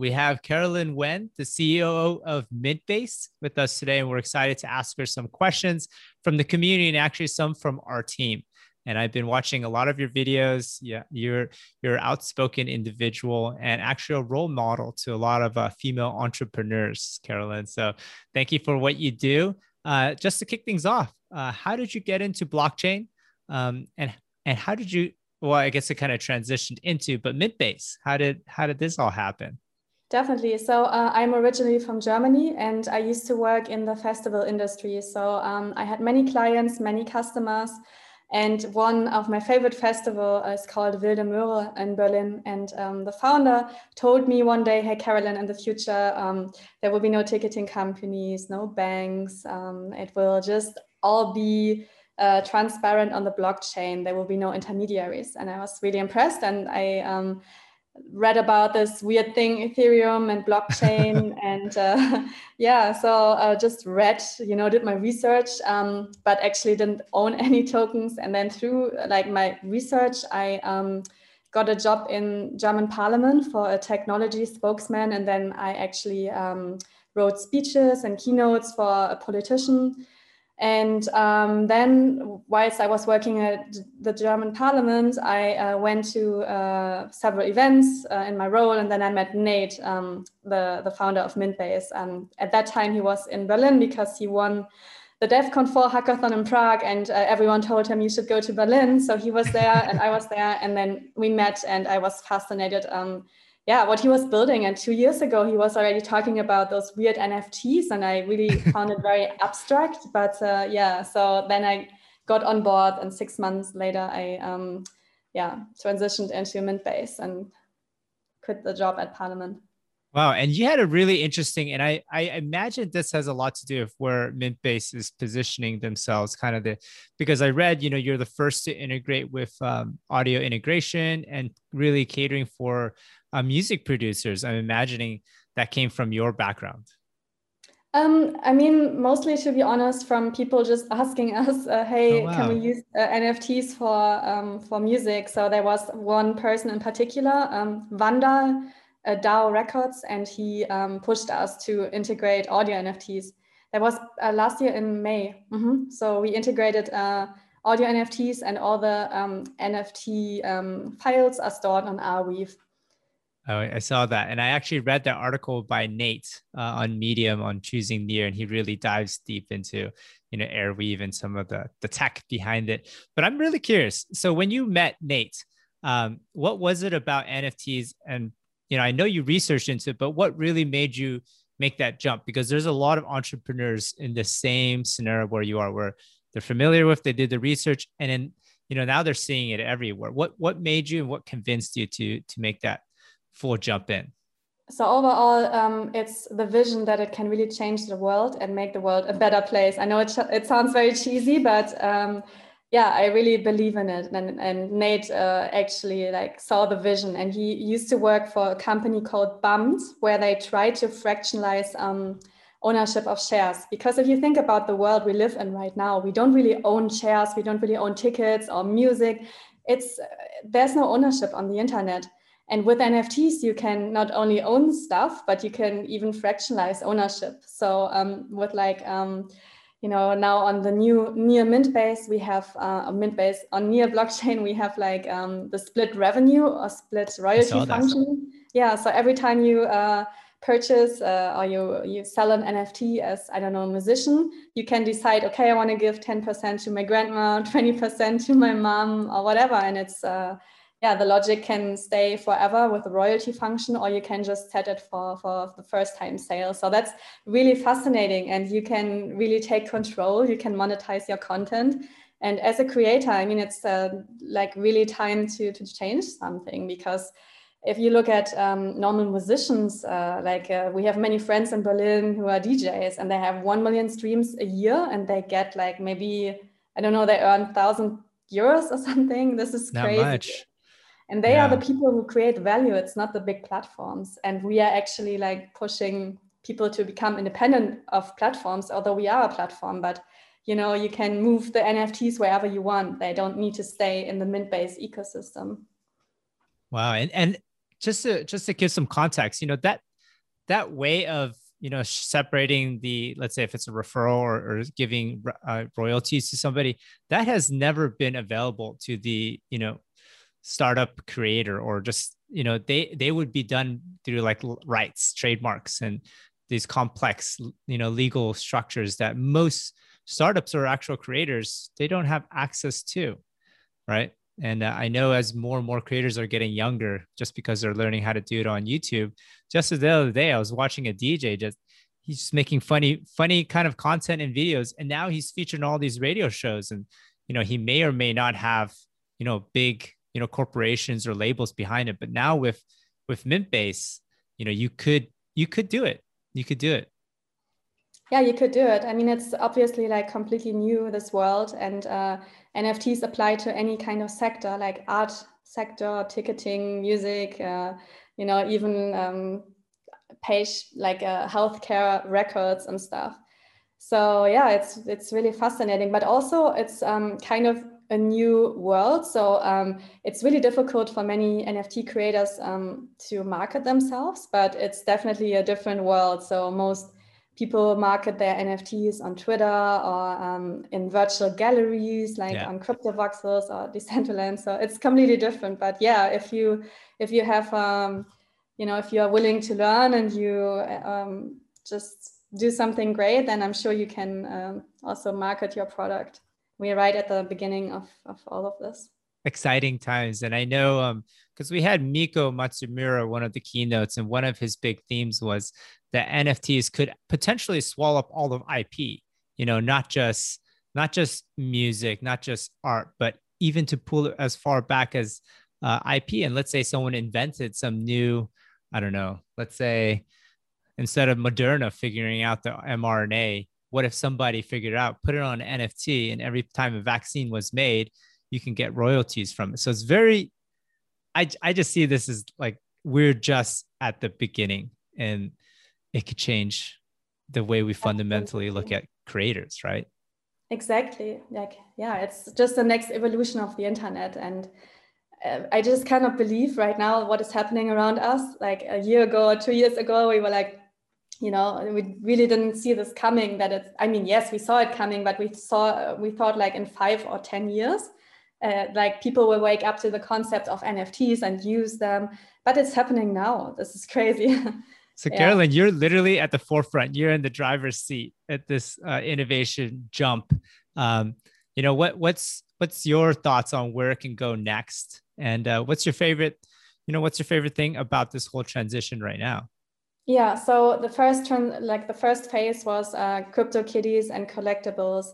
we have Carolin Wend, the CEO of Mintbase, with us today, and we're excited to ask her some questions from the community and actually some from our team. And I've been watching a lot of your videos. Yeah, you're you're an outspoken individual and actually a role model to a lot of uh, female entrepreneurs, Carolin. So thank you for what you do. Uh, just to kick things off, uh, how did you get into blockchain, um, and and how did you well, I guess it kind of transitioned into, but Mintbase, how did how did this all happen? Definitely. So uh, I'm originally from Germany, and I used to work in the festival industry. So um, I had many clients, many customers, and one of my favorite festival is called Wilde Möhre in Berlin. And um, the founder told me one day, "Hey, Carolin, in the future um, there will be no ticketing companies, no banks. Um, it will just all be uh, transparent on the blockchain. There will be no intermediaries. And I was really impressed. And I um, read about this weird thing, Ethereum and blockchain. and uh, yeah, so uh, just read, you know, did my research, um, but actually didn't own any tokens. And then through like my research, I um, got a job in German parliament for a technology spokesman. And then I actually um, wrote speeches and keynotes for a politician. And um, then, whilst I was working at the German parliament, I uh, went to uh, several events uh, in my role. And then I met Nate, um, the, the founder of Mintbase. And at that time, he was in Berlin because he won the DevCon 4 hackathon in Prague. And uh, everyone told him, you should go to Berlin. So he was there and I was there. And then we met, and I was fascinated. Um, yeah, what he was building. And two years ago, he was already talking about those weird NFTs, and I really found it very abstract. But uh, yeah, so then I got on board, and six months later, I um, yeah transitioned into Mintbase and quit the job at Parliament. Wow, and you had a really interesting, and I I imagine this has a lot to do with where Mintbase is positioning themselves, kind of the because I read you know you're the first to integrate with um, audio integration and really catering for uh, music producers. I'm imagining that came from your background. Um, I mean, mostly to be honest, from people just asking us, uh, "Hey, oh, wow. can we use uh, NFTs for um, for music?" So there was one person in particular, um, Vandal, uh, DAO Records, and he um, pushed us to integrate audio NFTs. That was uh, last year in May. Mm-hmm. So we integrated uh, audio NFTs, and all the um, NFT um, files are stored on Arweave. Oh, I saw that, and I actually read that article by Nate uh, on Medium on choosing near, and he really dives deep into you know Arweave and some of the the tech behind it. But I'm really curious. So when you met Nate, um, what was it about NFTs? And you know, I know you researched into it, but what really made you make that jump? Because there's a lot of entrepreneurs in the same scenario where you are, where they're familiar with, they did the research, and then you know now they're seeing it everywhere. What what made you and what convinced you to to make that full jump in? So overall, um, it's the vision that it can really change the world and make the world a better place. I know it, it sounds very cheesy, but um, yeah, I really believe in it. And, and Nate uh, actually like saw the vision, and he used to work for a company called Bummed, where they try to fractionalize um, ownership of shares. Because if you think about the world we live in right now, we don't really own shares, we don't really own tickets or music. It's there's no ownership on the internet and with NFTs, you can not only own stuff, but you can even fractionalize ownership. So um, with like, um, you know, now on the new near mint base, we have uh, a mint base on near blockchain, we have like um, the split revenue or split royalty function. Yeah. So every time you uh, purchase uh, or you you sell an NFT as I don't know a musician, you can decide okay I want to give ten percent to my grandma, twenty percent to my mom or whatever, and it's uh, yeah, the logic can stay forever with the royalty function, or you can just set it for, for the first time sale. So that's really fascinating. And you can really take control. You can monetize your content. And as a creator, I mean, it's uh, like really time to, to change something because if you look at um, normal musicians, uh, like uh, we have many friends in Berlin who are DJs and they have 1 million streams a year and they get like maybe, I don't know, they earn thousand euros or something. This is Not crazy. Much and they yeah. are the people who create value. It's not the big platforms. And we are actually like pushing people to become independent of platforms although we are a platform. But you know you can move the nfts wherever you want. They don't need to stay in the mint-based ecosystem. Wow. And and just to just to give some context you know that that way of you know separating the let's say if it's a referral or, or giving uh, royalties to somebody that has never been available to the you know startup creator or just you know they they would be done through like rights trademarks and these complex you know legal structures that most startups or actual creators they don't have access to right? And uh, i know as more and more creators are getting younger just because they're learning how to do it on youtube just the other day i was watching a dj just he's just making funny funny kind of content and videos and now he's featured in all these radio shows and you know he may or may not have you know big you know corporations or labels behind it. But now with with mintbase you know you could you could do it. You could do it. Yeah you could do it. I mean it's obviously like completely new this world and uh, nfts apply to any kind of sector like art sector ticketing music uh, you know even um, page like uh, healthcare records and stuff. So yeah it's it's really fascinating. But also it's um, kind of a new world. So um, it's really difficult for many NFT creators um, to market themselves, but it's definitely a different world. So most people market their NFTs on Twitter or um, in virtual galleries like yeah. on CryptoVoxels or Decentraland. So it's completely different. But yeah, if you if you have um, you know if you are willing to learn and you um, just do something great, then I'm sure you can um, also market your product we're right at the beginning of, of all of this. Exciting times. And i know um because we had miko matsumura one of the keynotes and one of his big themes was that nfts could potentially swallow up all of ip you know not just not just music not just art but even to pull it as far back as uh, ip and let's say someone invented some new i don't know let's say instead of moderna figuring out the mrna what if somebody figured out? Put it on an nft and every time a vaccine was made you can get royalties from it. So it's very i, I just see this as like we're just at the beginning and it could change the way we fundamentally look at creators right? Exactly. Like yeah it's just the next evolution of the internet and uh, I just cannot believe right now what is happening around us. Like a year ago or two years ago, we were like, you know we really didn't see this coming that it's i mean yes we saw it coming but we saw we thought like in five or ten years uh, like people will wake up to the concept of nfts and use them but it's happening now. This is crazy. So yeah. carolin you're literally at the forefront. You're in the driver's seat at this uh, innovation jump. Um, you know what what's what's your thoughts on where it can go next? And uh, what's your favorite you know what's your favorite thing about this whole transition right now yeah, so the first turn, like the first phase was uh, crypto kitties and collectibles.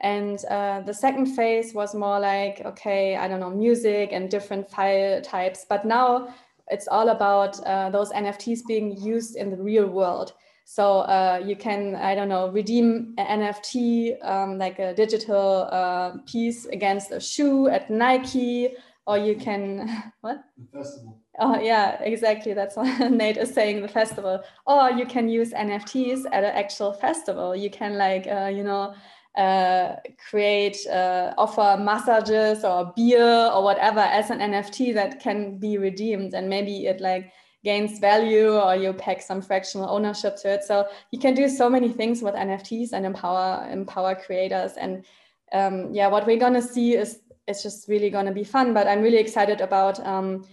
And uh, the second phase was more like, okay, I don't know, music and different file types. But now it's all about uh, those NFTs being used in the real world. So uh, you can, I don't know, redeem an NFT, um, like a digital uh, piece against a shoe at Nike, or you can, what? The festival. Oh yeah, exactly. That's what Nate is saying. The festival, or you can use NFTs at an actual festival. You can like uh, you know uh, create uh, offer massages or beer or whatever as an NFT that can be redeemed, and maybe it like gains value or you pack some fractional ownership to it. So you can do so many things with NFTs and empower empower creators. And um, yeah, what we're gonna see is it's just really gonna be fun. But I'm really excited about. Um,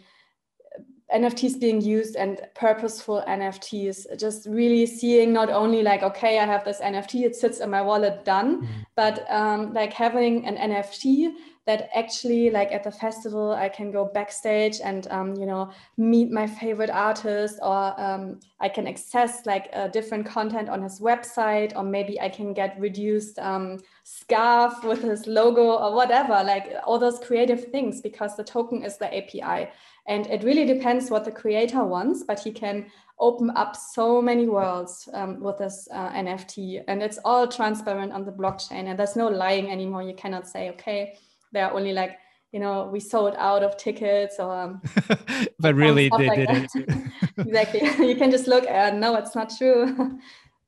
NFTs being used and purposeful NFTs, just really seeing not only like, okay, I have this NFT, it sits in my wallet, done, mm-hmm. but um, like having an NFT that actually like at the festival I can go backstage and um, you know meet my favorite artist or um, I can access like a different content on his website or maybe I can get reduced um, scarf with his logo or whatever like all those creative things because the token is the API and it really depends what the creator wants, but he can open up so many worlds um, with this uh, NFT. And it's all transparent on the blockchain. And there's no lying anymore. You cannot say, okay, there are only like, you know, we sold out of tickets or. Um, but really, they like didn't. exactly. you can just look and no, it's not true.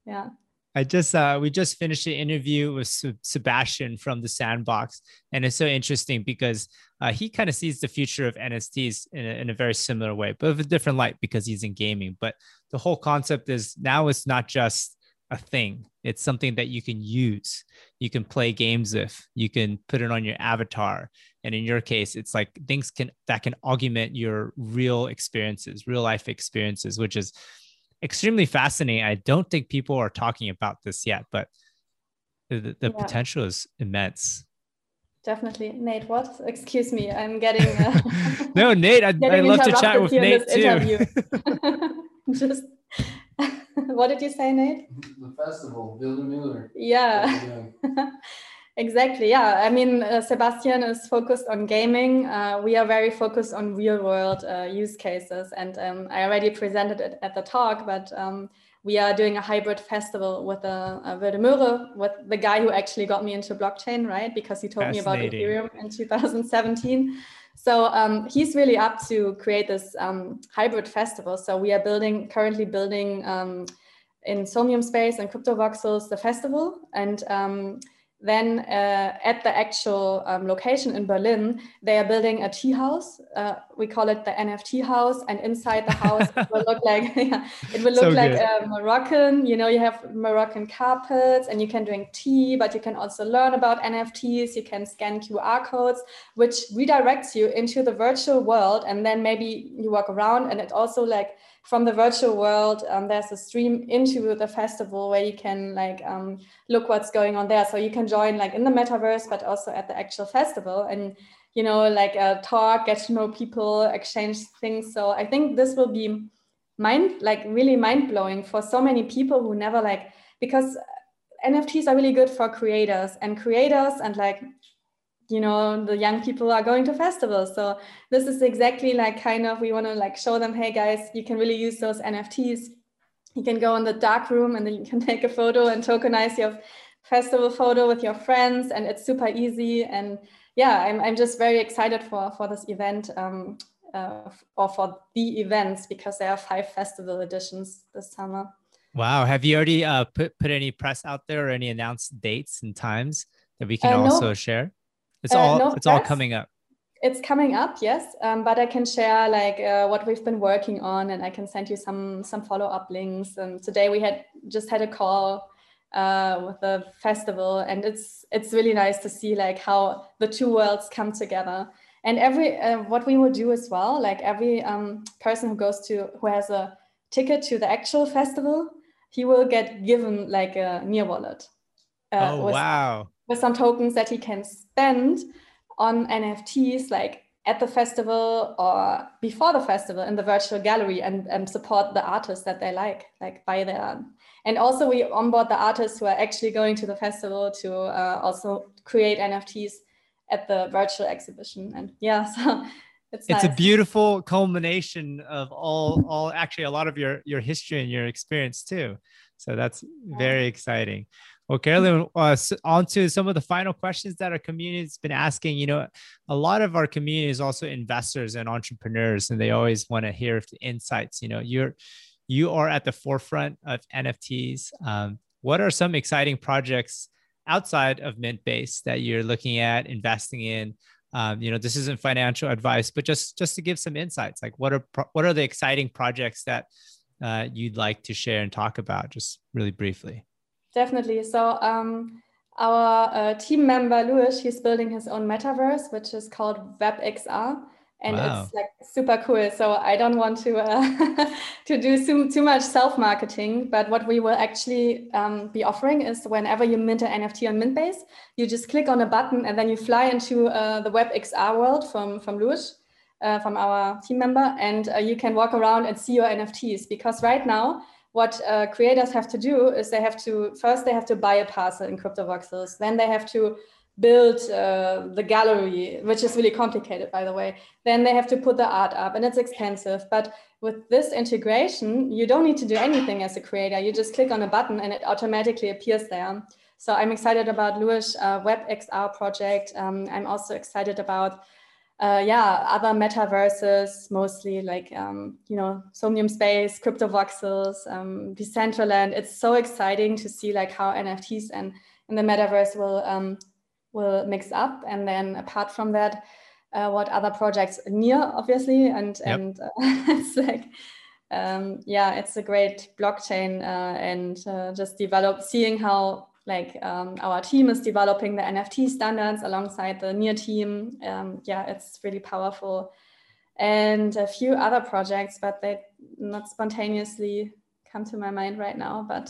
yeah. I just uh, we just finished an interview with Sebastian from the Sandbox, and it's so interesting because uh, he kind of sees the future of NFTs in a, in a very similar way, but with a different light because he's in gaming. But the whole concept is now it's not just a thing. It's something that you can use. You can play games with. You can put it on your avatar. And in your case, it's like things can that can augment your real experiences, real life experiences, which is extremely fascinating. I don't think people are talking about this yet, but the, the yeah. potential is immense. Definitely. Nate, what? Excuse me, I'm getting. Uh, no, Nate, I'd, I'd love to chat with Nate too. Just what did you say, Nate? The festival, Müller. Yeah. exactly. Yeah. I mean, uh, Sebastian is focused on gaming. Uh, we are very focused on real world uh, use cases. And um, I already presented it at the talk, but um, we are doing a hybrid festival with a, a with the guy who actually got me into blockchain, right? Because he told me about Ethereum in 2017. So um, he's really up to create this um, hybrid festival. So we are building, currently building um, in Somnium Space and Crypto Voxels the festival. And um, then uh, at the actual um, location in Berlin, they are building a tea house. Uh, we call it the NFT house, and inside the house it will look like yeah, it will look so like Moroccan. You know, you have Moroccan carpets, and you can drink tea, but you can also learn about NFTs. You can scan QR codes, which redirects you into the virtual world, and then maybe you walk around, and it also like from the virtual world um, there's a stream into the festival where you can like um, look what's going on there. So you can join like in the metaverse but also at the actual festival and you know like uh, talk get to know people exchange things. So i think this will be mind like really mind blowing for so many people who never like because nfts are really good for creators and creators and like you know the young people are going to festivals. So this is exactly like kind of we want to like show them hey guys you can really use those nfts you can go in the dark room and then you can take a photo and tokenize your festival photo with your friends and it's super easy. And yeah i'm, I'm just very excited for for this event um, uh, or for the events because there are five festival editions this summer. Wow. Have you already uh, put put any press out there or any announced dates and times that we can uh, also no. share it's uh, all no it's all coming up. It's coming up, yes. Um, but I can share like uh, what we've been working on, and I can send you some some follow up links. And today we had just had a call uh, with the festival, and it's it's really nice to see like how the two worlds come together. And every uh, what we will do as well, like every um, person who goes to who has a ticket to the actual festival, he will get given like a near wallet. Uh, oh wow! With some tokens that he can spend on NFTs like at the festival or before the festival in the virtual gallery and, and support the artists that they like, like buy their. And also we onboard the artists who are actually going to the festival to uh, also create NFTs at the virtual exhibition. And yeah, so it's, it's nice. a beautiful culmination of all, all actually a lot of your, your history and your experience too. So that's very exciting. Well, Carolin, uh, on to some of the final questions that our community has been asking. You know, a lot of our community is also investors and entrepreneurs, and they always want to hear the insights. You know, you're you are at the forefront of NFTs. Um, what are some exciting projects outside of Mintbase that you're looking at investing in? Um, you know, this isn't financial advice, but just just to give some insights, like what are pro- what are the exciting projects that uh, you'd like to share and talk about, just really briefly? Definitely. So um, our uh, team member Louis, he's building his own metaverse, which is called WebXR, and wow. it's like super cool. So I don't want to uh, to do too, too much self marketing, but what we will actually um, be offering is whenever you mint an NFT on Mintbase, you just click on a button and then you fly into uh, the WebXR world from from Louis. Uh, from our team member, and uh, you can walk around and see your NFTs because right now what uh, creators have to do is they have to first they have to buy a parcel in CryptoVoxels, then they have to build uh, the gallery, which is really complicated, by the way. Then they have to put the art up, and it's expensive. But with this integration, you don't need to do anything as a creator. You just click on a button, and it automatically appears there. So I'm excited about Louis' uh, WebXR project. Um, I'm also excited about uh, yeah, other metaverses, mostly like, um, you know, Somnium Space, Crypto Voxels, um, Decentraland. It's so exciting to see like how NFTs and, and the metaverse will, um, will mix up. And then apart from that, uh, what other projects near, obviously, and yep. and uh, it's like um, yeah, it's a great blockchain uh, and uh, just develop seeing how like um, our team is developing the NFT standards alongside the near team. Um, yeah, it's really powerful. And a few other projects, but they not spontaneously come to my mind right now. But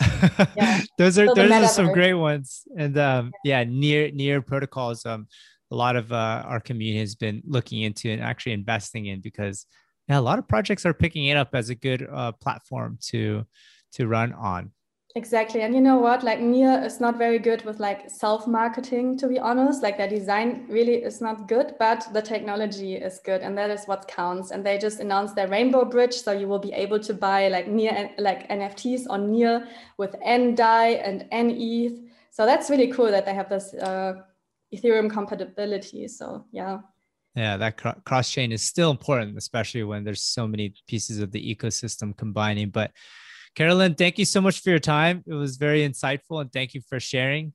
yeah, those are those are some great ones. And um, yeah, near near protocols. Um, a lot of uh, our community has been looking into and actually investing in because yeah, a lot of projects are picking it up as a good uh, platform to to run on. Exactly. And you know what? Like Near is not very good with like self-marketing, to be honest. Like their design really is not good, but the technology is good. And that is what counts. And they just announced their rainbow bridge. So you will be able to buy like near like NFTs on Near with N DAI and N ETH. So that's really cool that they have this uh, Ethereum compatibility. So yeah. Yeah, that cross chain is still important, especially when there's so many pieces of the ecosystem combining. But Carolin, thank you so much for your time. It was very insightful and thank you for sharing.